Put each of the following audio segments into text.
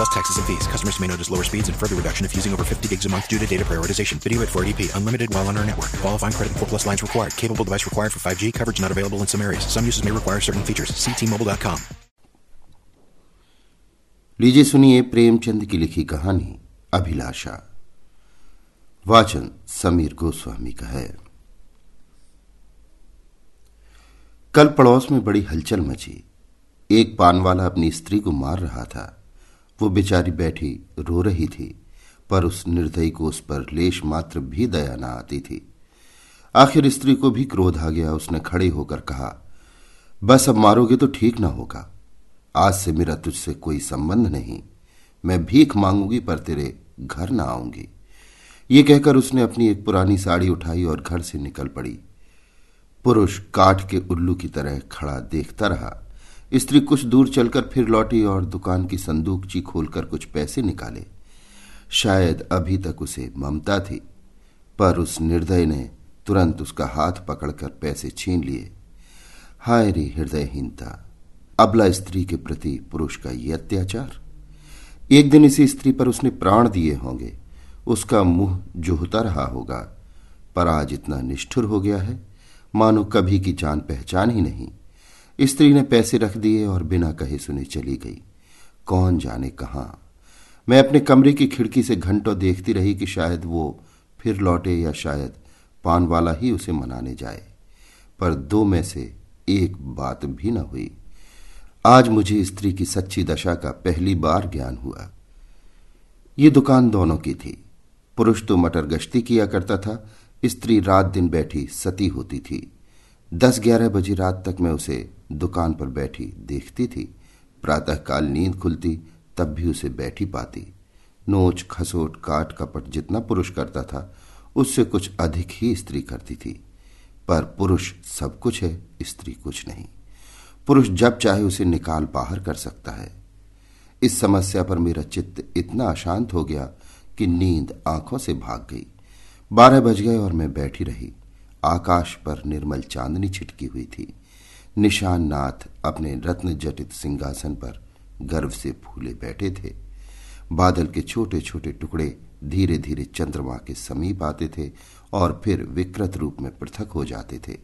Plus taxes and fees. Customers may notice lower speeds and further reduction if using over 50 gigs a month due to data prioritization. Video at 480p. Unlimited while on our network. Qualifying credit 4 plus lines required. Capable device required for 5G. Coverage not available in some areas. Some uses may require certain features. See T-Mobile.com. लीजिए सुनिए प्रेमचंद की लिखी कहानी अभिलाषा वाचन समीर गोस्वामी का है कल पड़ोस में बड़ी हलचल मची एक पान वाला अपनी स्त्री को मार रहा था वो बेचारी बैठी रो रही थी, पर उस निर्दयी को उस पर लेश मात्र भी दया न आती थी। आखिर स्त्री को भी क्रोध आ गया। उसने खड़े होकर कहा, बस अब मारोगे तो ठीक ना होगा। आज से मेरा तुझसे कोई संबंध नहीं। मैं भीख मांगूँगी, पर तेरे घर ना आऊँगी। ये कहकर उसने अपनी एक पुरानी साड़ी उठाई और घर से निकल पड़ी। पुरुष काठ के उल्लू की तरह खड़ा देखता रहा। स्त्री कुछ दूर चलकर फिर लौटी और दुकान की संदूकची खोलकर कुछ पैसे निकाले। शायद अभी तक उसे ममता थी, पर उस निर्दय ने तुरंत उसका हाथ पकड़कर पैसे छीन लिए। हाय रे हृदयहीनता, अबला स्त्री के प्रति पुरुष का ये अत्याचार? एक दिन इसी स्त्री पर उसने प्राण दिए होंगे, उसका मुँह जोहता रहा होगा, पर आज इतना निष्ठुर हो गया है, मानो कभी की जान पहचान ही नहीं। स्त्री ने पैसे रख दिए और बिना कहे सुने चली गई। कौन जाने कहा? मैं अपने कमरे की खिड़की से घंटों देखती रही कि शायद वो फिर लौटे या शायद पान वाला ही उसे मनाने जाए। पर दो में से एक बात भी न हुई। आज मुझे स्त्री की सच्ची दशा का पहली बार ज्ञान हुआ। ये दुकान दोनों की थी। पुरुष तो मटर गश्ती किया करता था, स्त्री रात दिन बैठी सती होती थी। दस ग्यारह बजे रात तक मैं उसे दुकान पर बैठी देखती थी। प्रातःकाल नींद खुलती, तब भी उसे बैठी पाती। नोच, खसोट, काट, कपट जितना पुरुष करता था, उससे कुछ अधिक ही स्त्री करती थी। पर पुरुष सब कुछ है, स्त्री कुछ नहीं। पुरुष जब चाहे उसे निकाल बाहर कर सकता है। इस समस्या पर मेरा चित्त इतना अशांत हो गया कि नींद आँखों से भाग गई। बारह बज गए और मैं बैठी रही। आकाश पर निर्मल चांदनी छिटकी हुई थी। निशान नाथ अपने रत्न जटित सिंहासन पर गर्व से फूले बैठे थे। बादल के छोटे छोटे टुकड़े धीरे धीरे चंद्रमा के समीप आते थे और फिर विकृत रूप में पृथक हो जाते थे।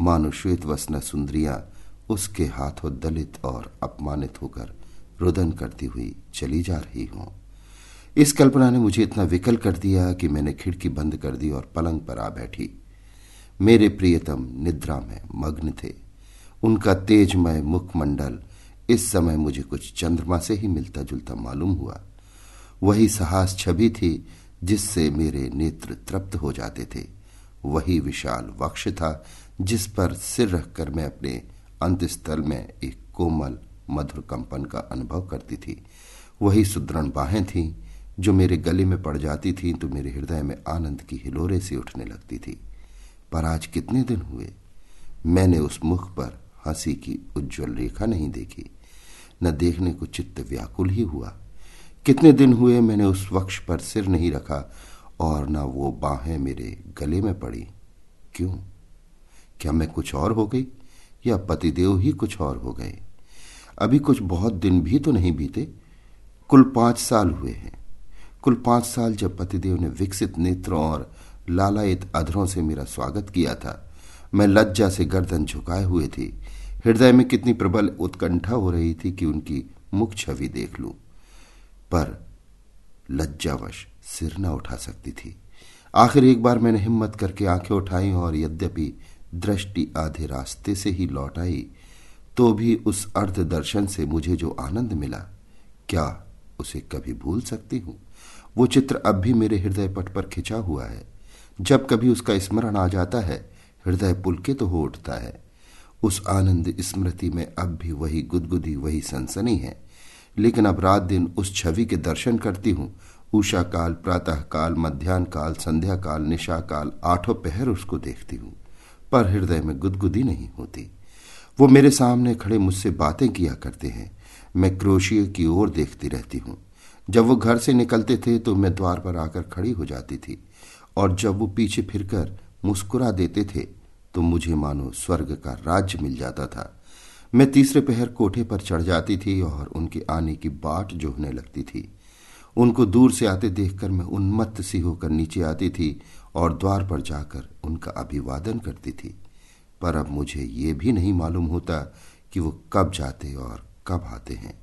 मानो श्वेत वसना सुंदरियाँ उसके हाथों दलित और अपमानित होकर रुदन करती हुई चली जा रही हों। इस कल्पना ने मुझे इतना विकल कर दिया कि मैंने खिड़की बंद कर दी और पलंग पर आ बैठी। मेरे प्रियतम निद्रा में मग्न थे। उनका तेजमय मुखमंडल इस समय मुझे कुछ चंद्रमा से ही मिलता जुलता मालूम हुआ। वही साहस छवि थी जिससे मेरे नेत्र तृप्त हो जाते थे। वही विशाल वक्ष था जिस पर सिर रखकर मैं अपने अंतस्थल में एक कोमल, मधुर कंपन का अनुभव करती थी। वही सुदृढ़ बाहें थीं जो मेरे गले में पड़ जाती थी तो मेरे हृदय में आनंद की हिलोरे से उठने लगती थी। पर आज कितने दिन हुए? मैंने उस मुख पर हँसी की उज्जवल रेखा नहीं देखी। न देखने को चित्त व्याकुल ही हुआ। कितने दिन हुए मैंने उस वक्ष पर सिर नहीं रखा और न वो बाहें मेरे गले में पड़ी। क्यों? क्या मैं कुछ और हो गई? या पतिदेव ही कुछ और हो गए? अभी कुछ बहुत दिन भी तो नहीं बीते। कुल पाँच साल हुए हैं। कुल पाँच साल जब पतिदेव ने विकसित नेत्रों और लालायित अधरों से मेरा स्वागत किया था। मैं लज्जा से गर्दन झुकाए हुए थी। हृदय में कितनी प्रबल उत्कंठा हो रही थी कि उनकी मुख छवि देख लू। पर लज्जावश सिर न उठा सकती थी। आखिर एक बार मैंने हिम्मत करके आँखें उठाई और यद्यपि दृष्टि आधे रास्ते से ही लौट आई तो भी उस अर्ध दर्शन से मुझे जो आनंद मिला, क्या उसे कभी भूल सकती हूँ? वो चित्र अब भी मेरे हृदय पट पर खिंचा हुआ है। जब कभी उसका स्मरण आ जाता है, हृदय पुलकित तो हो उठता है। उस आनंद स्मृति में अब भी वही गुदगुदी, वही सनसनी है। लेकिन अब रात दिन उस छवि के दर्शन करती हूँ। उषा काल, प्रातः काल, मध्यान्ह काल, संध्या काल, निशा काल, आठों पहर उसको देखती हूँ। पर हृदय में गुदगुदी नहीं होती। वो मेरे सामने खड़े मुझसे बातें किया करते हैं। मैं क्रोशिया की ओर देखती रहती हूँ। जब वो घर से निकलते थे तो मैं द्वार पर आकर खड़ी हो जाती थी। और जब वो पीछे फिरकर मुस्कुरा देते थे तो मुझे मानो स्वर्ग का राज्य मिल जाता था। मैं तीसरे पहर कोठे पर चढ़ जाती थी और उनके आने की बाट जोहने लगती थी। उनको दूर से आते देखकर मैं उन्मत्त सी होकर नीचे आती थी और द्वार पर जाकर उनका अभिवादन करती थी। पर अब मुझे ये भी नहीं मालूम होता कि वो कब जाते और कब आते हैं।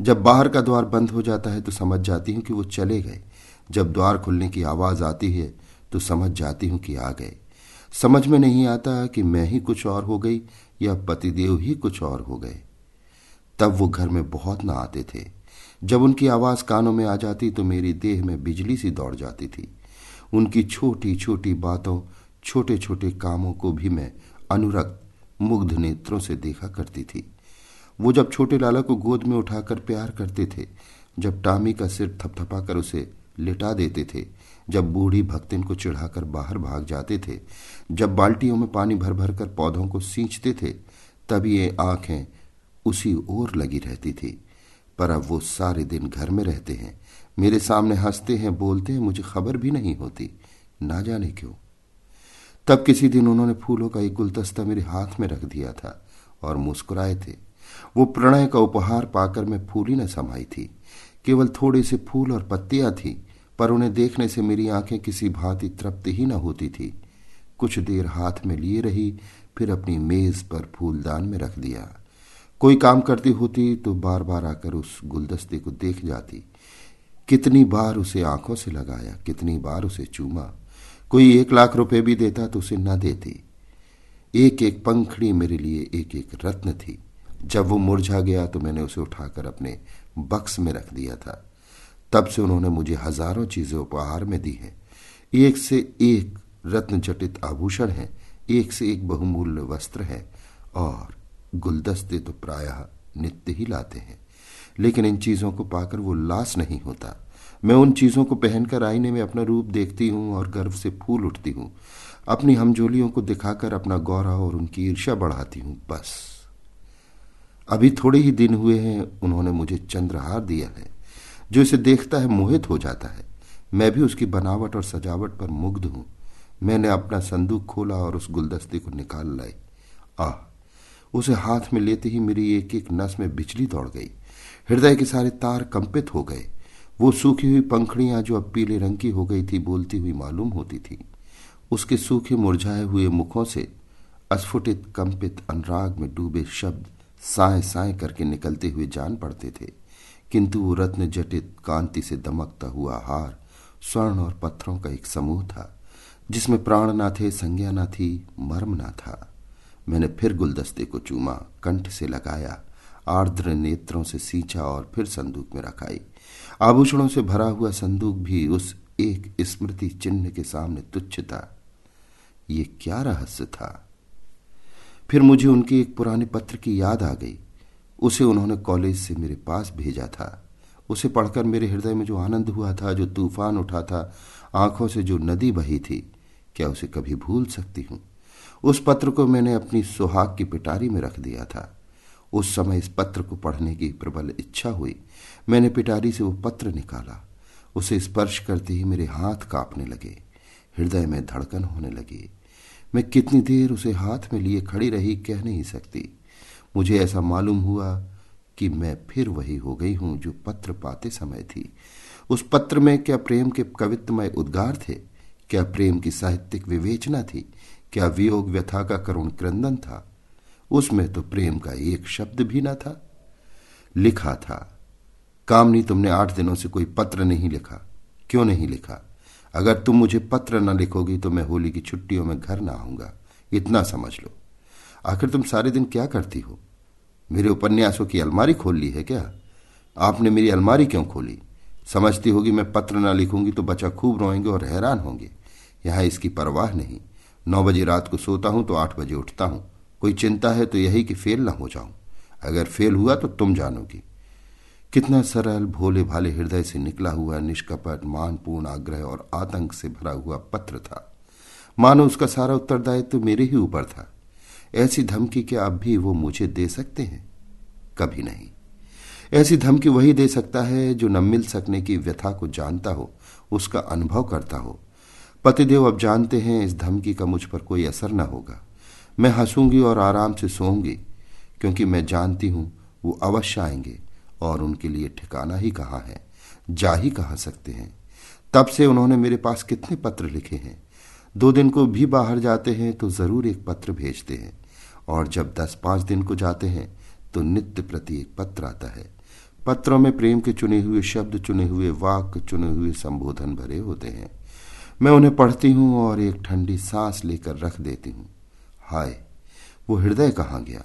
जब बाहर का द्वार बंद हो जाता है तो समझ जाती हूँ कि वो चले गए। जब द्वार खुलने की आवाज़ आती है तो समझ जाती हूँ कि आ गए। समझ में नहीं आता कि मैं ही कुछ और हो गई या पतिदेव ही कुछ और हो गए। तब वो घर में बहुत ना आते थे। जब उनकी आवाज़ कानों में आ जाती तो मेरी देह में बिजली सी दौड़ जाती थी। उनकी छोटी छोटी बातों छोटे छोटे कामों को भी मैं अनुरक्त, मुग्ध नेत्रों से देखा करती थी। वो जब छोटे लाला को गोद में उठाकर प्यार करते थे, जब टामी का सिर थपथपाकर उसे लिटा देते थे जब बूढ़ी भक्तिन को चिढ़ाकर बाहर भाग जाते थे, जब बाल्टियों में पानी भर भर कर पौधों को सींचते थे, तब ये आँखें उसी ओर लगी रहती थी। पर अब वो सारे दिन घर में रहते हैं, मेरे सामने हँसते हैं, बोलते हैं, मुझे खबर भी नहीं होती। ना जाने क्यों? तब किसी दिन उन्होंने फूलों का एक गुलदस्ता मेरे हाथ में रख दिया था और मुस्कुराए थे। वो प्रणय का उपहार पाकर मैं फूली न समाई थी, केवल थोड़े से फूल और पत्तियाँ थी पर उन्हें देखने से मेरी आँखें किसी भांति तृप्त ही न होती थी। कुछ देर हाथ में लिए रही, फिर अपनी मेज पर फूलदान में रख दिया। कोई काम करती होती तो बार बार आकर उस गुलदस्ते को देख जाती। कितनी बार उसे आँखों से लगाया, कितनी बार उसे चूमा। कोई एक लाख रुपए भी देता तो उसे न देती। एक एक पंखड़ी मेरे लिए एक एक रत्न थी। जब वो मुरझा गया तो मैंने उसे उठाकर अपने बक्स में रख दिया था। तब से उन्होंने मुझे हज़ारों चीज़ें उपहार में दी हैं। एक से एक रत्न जटित आभूषण है, एक से एक बहुमूल्य वस्त्र है, और गुलदस्ते तो प्रायः नित्य ही लाते हैं। लेकिन इन चीज़ों को पाकर वो लाश नहीं होता। मैं उन चीज़ों को पहनकर आईने में अपना रूप देखती हूँ और गर्व से फूल उठती हूँ। अपनी हमजोलियों को दिखाकर अपना गौरव और उनकी ईर्ष्या बढ़ाती हूँ, बस। अभी थोड़े ही दिन हुए हैं, उन्होंने मुझे चंद्रहार दिया है। जो इसे देखता है मोहित हो जाता है। मैं भी उसकी बनावट और सजावट पर मुग्ध हूँ। मैंने अपना संदूक खोला और उस गुलदस्ते को निकाल लाई आह, उसे हाथ में लेते ही मेरी एक एक नस में बिजली दौड़ गई। हृदय के सारे तार कंपित हो गए। वो सूखी हुई पंखड़ियाँ जो अब पीले रंग की हो गई थी बोलती हुई मालूम होती थी। उसके सूखे मुरझाए हुए मुखों से अस्फुटित, कंपित अनुराग में डूबे शब्द साए साए करके निकलते हुए जान पड़ते थे। किंतु रत्न जटित कांति से दमकता हुआ हार, स्वर्ण और पत्थरों का एक समूह था, जिसमें प्राण ना थे, संज्ञा ना थी, मर्म ना था। मैंने फिर गुलदस्ते को चूमा, कंठ से लगाया, आर्द्र नेत्रों से सींचा और फिर संदूक में रखाई। आभूषणों से भरा हुआ संदूक भी उस एक स्मृति चिन्ह के सामने तुच्छ था। ये क्या रहस्य था? फिर मुझे उनके एक पुराने पत्र की याद आ गई। उसे उन्होंने कॉलेज से मेरे पास भेजा था। उसे पढ़कर मेरे हृदय में जो आनंद हुआ था, जो तूफ़ान उठा था, आँखों से जो नदी बही थी, क्या उसे कभी भूल सकती हूँ? उस पत्र को मैंने अपनी सुहाग की पिटारी में रख दिया था। उस समय इस पत्र को पढ़ने की प्रबल इच्छा हुई। मैंने पिटारी से वो पत्र निकाला। उसे स्पर्श करते ही मेरे हाथ कांपने लगे। हृदय में धड़कन होने लगी। मैं कितनी देर उसे हाथ में लिए खड़ी रही कह नहीं सकती। मुझे ऐसा मालूम हुआ कि मैं फिर वही हो गई हूँ जो पत्र पाते समय थी। उस पत्र में क्या प्रेम के कवित्वमय उद्गार थे? क्या प्रेम की साहित्यिक विवेचना थी? क्या वियोग व्यथा का करुण क्रंदन था? उसमें तो प्रेम का एक शब्द भी ना था। लिखा था। कामनी, तुमने आठ दिनों से कोई पत्र नहीं लिखा। क्यों नहीं लिखा? अगर तुम मुझे पत्र न लिखोगी तो मैं होली की छुट्टियों में घर ना आऊँगा। इतना समझ लो। आखिर तुम सारे दिन क्या करती हो? मेरे उपन्यासों की अलमारी खोल ली है क्या? आपने मेरी अलमारी क्यों खोली? समझती होगी मैं पत्र ना लिखूँगी तो बच्चा खूब रोएँगे और हैरान होंगे। यहाँ इसकी परवाह नहीं। नौ बजे रात को सोता हूँ तो आठ बजे उठता हूँ। कोई चिंता है तो यही कि फेल ना हो जाऊँ। अगर फेल हुआ तो तुम जानोगी। कितना सरल भोले भाले हृदय से निकला हुआ, निष्कपट, मानपूर्ण आग्रह और आतंक से भरा हुआ पत्र था। मानो उसका सारा उत्तरदायित्व तो मेरे ही ऊपर था। ऐसी धमकी क्या अब भी वो मुझे दे सकते हैं? कभी नहीं। ऐसी धमकी वही दे सकता है जो न मिल सकने की व्यथा को जानता हो, उसका अनुभव करता हो। पतिदेव अब जानते हैं इस धमकी का मुझ पर कोई असर न होगा। मैं हंसूँगी और आराम से सोऊँगी, क्योंकि मैं जानती हूँ वो अवश्य आएँगे और उनके लिए ठिकाना ही कहाँ है, जा ही कहा सकते हैं। तब से उन्होंने मेरे पास कितने पत्र लिखे हैं? दो दिन को भी बाहर जाते हैं तो ज़रूर एक पत्र भेजते हैं। और जब दस पाँच दिन को जाते हैं तो नित्य प्रति एक पत्र आता है। पत्रों में प्रेम के चुने हुए शब्द, चुने हुए वाक्य चुने हुए संबोधन भरे होते हैं। मैं उन्हें पढ़ती हूँ और एक ठंडी सांस लेकर रख देती हूँ। हाय, वो हृदय कहाँ गया?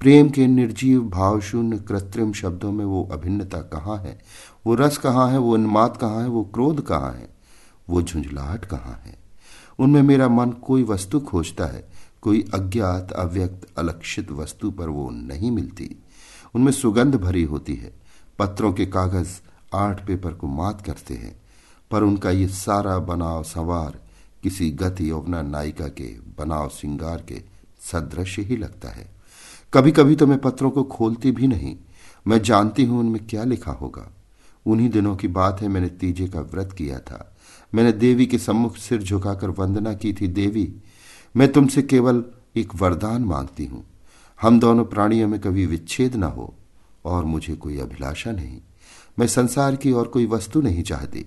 प्रेम के निर्जीव, भावशून्य, कृत्रिम शब्दों में वो अभिन्नता कहाँ है? वो रस कहाँ है? वो उन्माद कहाँ है? वो क्रोध कहाँ है? वो झुंझलाहट कहाँ है? उनमें मेरा मन कोई वस्तु खोजता है, कोई अज्ञात, अव्यक्त, अलक्षित वस्तु पर वो नहीं मिलती। उनमें सुगंध भरी होती है, पत्रों के कागज़ आर्ट पेपर को मात करते हैं, पर उनका ये सारा बनाव संवार किसी गति यौवना नायिका के बनाव श्रृंगार के सदृश ही लगता है। कभी कभी तो मैं पत्रों को खोलती भी नहीं, मैं जानती हूँ उनमें क्या लिखा होगा। उन्हीं दिनों की बात है, मैंने तीजे का व्रत किया था। मैंने देवी के सम्मुख सिर झुकाकर वंदना की थी, देवी, मैं तुमसे केवल एक वरदान मांगती हूँ। हम दोनों प्राणियों में कभी विच्छेद ना हो और मुझे कोई अभिलाषा नहीं। मैं संसार की और कोई वस्तु नहीं चाहती।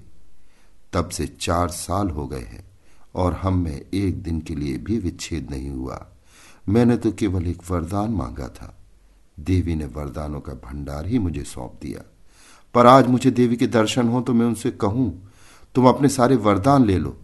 तब से चार साल हो गए हैं और हम में एक दिन के लिए भी विच्छेद नहीं हुआ। मैंने तो केवल एक वरदान मांगा था। देवी ने वरदानों का भंडार ही मुझे सौंप दिया। पर आज मुझे देवी के दर्शन हो तो मैं उनसे कहूँ तुम अपने सारे वरदान ले लो।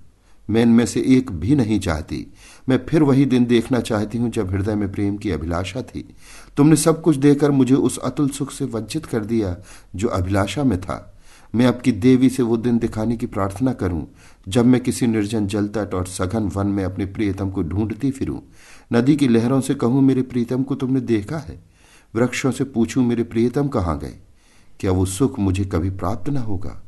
मैं इनमें से एक भी नहीं चाहती। मैं फिर वही दिन देखना चाहती हूँ जब हृदय में प्रेम की अभिलाषा थी। तुमने सब कुछ देकर मुझे उस अतुल सुख से वंचित कर दिया जो अभिलाषा में था। मैं आपकी देवी से वो दिन दिखाने की प्रार्थना करूँ, जब मैं किसी निर्जन जल तट और सघन वन में अपने प्रियतम को ढूंढती फिरूं। नदी की लहरों से कहूँ, मेरे प्रियतम को तुमने देखा है? वृक्षों से पूछूँ, मेरे प्रियतम कहाँ गए? क्या वो सुख मुझे कभी प्राप्त न होगा?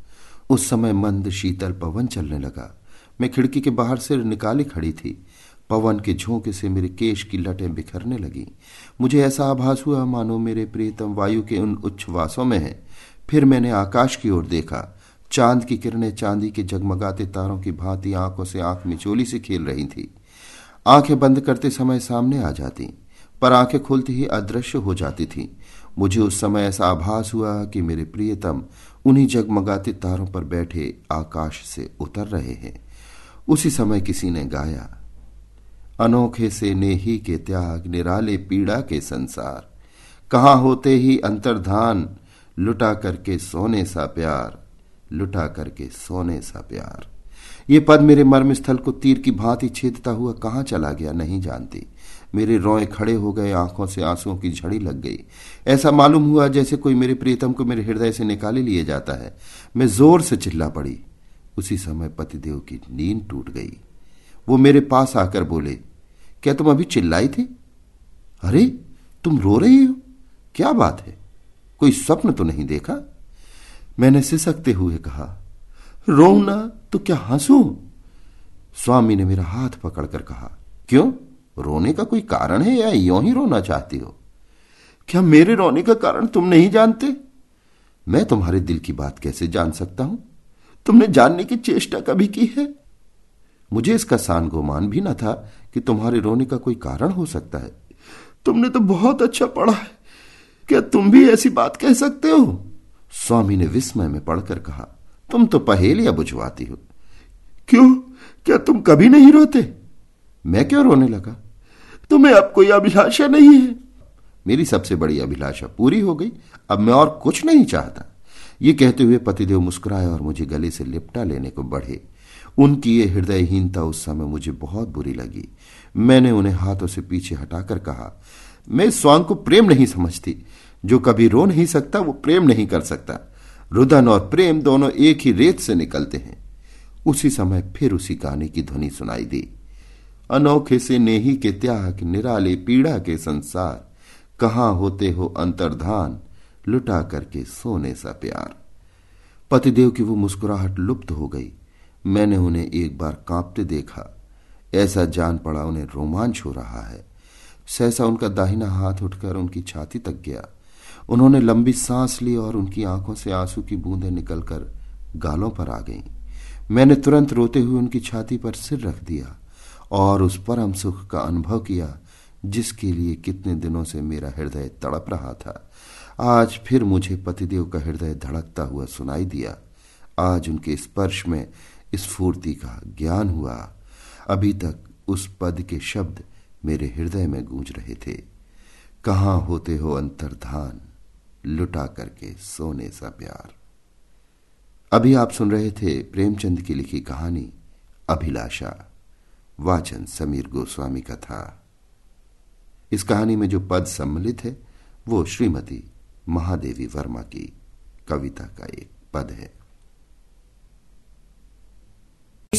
उस समय मंद, शीतल पवन चलने लगा। मैं खिड़की के बाहर से निकाली खड़ी थी। पवन के झोंके से मेरे केश की लटें बिखरने लगी। मुझे ऐसा आभास हुआ, मानो मेरे प्रियतम वायु के उन उच्छ्वासों में है। फिर मैंने आकाश की ओर देखा। चाँद की किरणें चांदी के जगमगाते तारों की भांति आँखों से आँख मिचोली से खेल रही थी। आँखें बंद करते समय सामने आ जाती, पर आँखें खोलते ही अदृश्य हो जाती थी। मुझे उस समय ऐसा आभास हुआ कि मेरे प्रियतम उन्हीं जगमगाते तारों पर बैठे आकाश से उतर रहे हैं। उसी समय किसी ने गाया, अनोखे से नेही के त्याग, निराले पीड़ा के संसार, कहा होते ही अंतर्धान, लुटा करके सोने सा प्यार, लुटा करके सोने सा प्यार। ये पद मेरे मर्म स्थल को तीर की भांति छेदता हुआ कहाँ चला गया, नहीं जानती। मेरे रोए खड़े हो गए, आँखों से आंसुओं की झड़ी लग गई। ऐसा मालूम हुआ जैसे कोई मेरे प्रीतम को मेरे हृदय से निकाले लिए जाता है। मैं ज़ोर से चिल्ला पड़ी। उसी समय पतिदेव की नींद टूट गई। वो मेरे पास आकर बोले, क्या तुम अभी चिल्लाई थी? अरे, तुम रो रही हो? क्या बात है? कोई स्वप्न तो नहीं देखा? मैंने सिसकते हुए कहा रो ना तो क्या हंसू? स्वामी ने मेरा हाथ पकड़कर कहा, क्यों? रोने का कोई कारण है या यो ही रोना चाहती हो? क्या मेरे रोने का कारण तुम नहीं जानते? मैं तुम्हारे दिल की बात कैसे जान सकता हूँ? तुमने जानने की चेष्टा कभी की है? मुझे इसका सान गोमान भी न था कि तुम्हारे रोने का कोई कारण हो सकता है। तुमने तो बहुत अच्छा पढ़ा है। क्या तुम भी ऐसी बात कह सकते हो? स्वामी ने विस्मय में पढ़कर कहा, तुम तो पहेलियाँ बुझवाती हो। क्यों? क्या तुम कभी नहीं रोते? मैं क्यों रोने लगा? तुम्हें अब कोई अभिलाषा नहीं है। मेरी सबसे बड़ी अभिलाषा पूरी हो गई। अब मैं और कुछ नहीं चाहता। ये कहते हुए पतिदेव मुस्कुराए और मुझे गले से लिपटा लेने को बढ़े। उनकी ये हृदयहीनता उस समय मुझे बहुत बुरी लगी। मैंने उन्हें हाथों से पीछे हटाकर कहा, मैं इस स्वांग को प्रेम नहीं समझती। जो कभी रो नहीं सकता, वो प्रेम नहीं कर सकता। रुदन और प्रेम दोनों एक ही रेत से निकलते हैं। उसी समय फिर उसी गाने की ध्वनि सुनाई दी। अनोखे से नेही के त्याग, निराले पीड़ा के संसार। कहाँ होते हो अंतर्धान? लुटा करके सोने सा प्यार। पतिदेव की वो मुस्कुराहट लुप्त हो गई। मैंने उन्हें एक बार कांपते देखा। ऐसा जान पड़ा उन्हें रोमांच हो रहा है। सहसा उनका दाहिना हाथ उठकर उनकी छाती तक गया। उन्होंने लंबी सांस ली और उनकी आँखों से आँसू की बूंदें निकलकर गालों पर आ गईं। मैंने तुरंत रोते हुए उनकी छाती पर सिर रख दिया। और उस परम सुख का अनुभव किया, जिसके लिए कितने दिनों से मेरा हृदय तड़प रहा था। आज फिर मुझे पतिदेव का हृदय धड़कता हुआ सुनाई दिया। आज उनके स्पर्श में स्फूर्ति का ज्ञान हुआ। अभी तक उस पद के शब्द मेरे हृदय में गूंज रहे थे। कहाँ होते हो अंतर्धान? लुटा करके सोने सा प्यार। अभी आप सुन रहे थे प्रेमचंद की लिखी कहानी, अभिलाषा। वाचन समीर गोस्वामी का था। इस कहानी में जो पद सम्मिलित है, वो श्रीमती महादेवी वर्मा की कविता का एक पद है।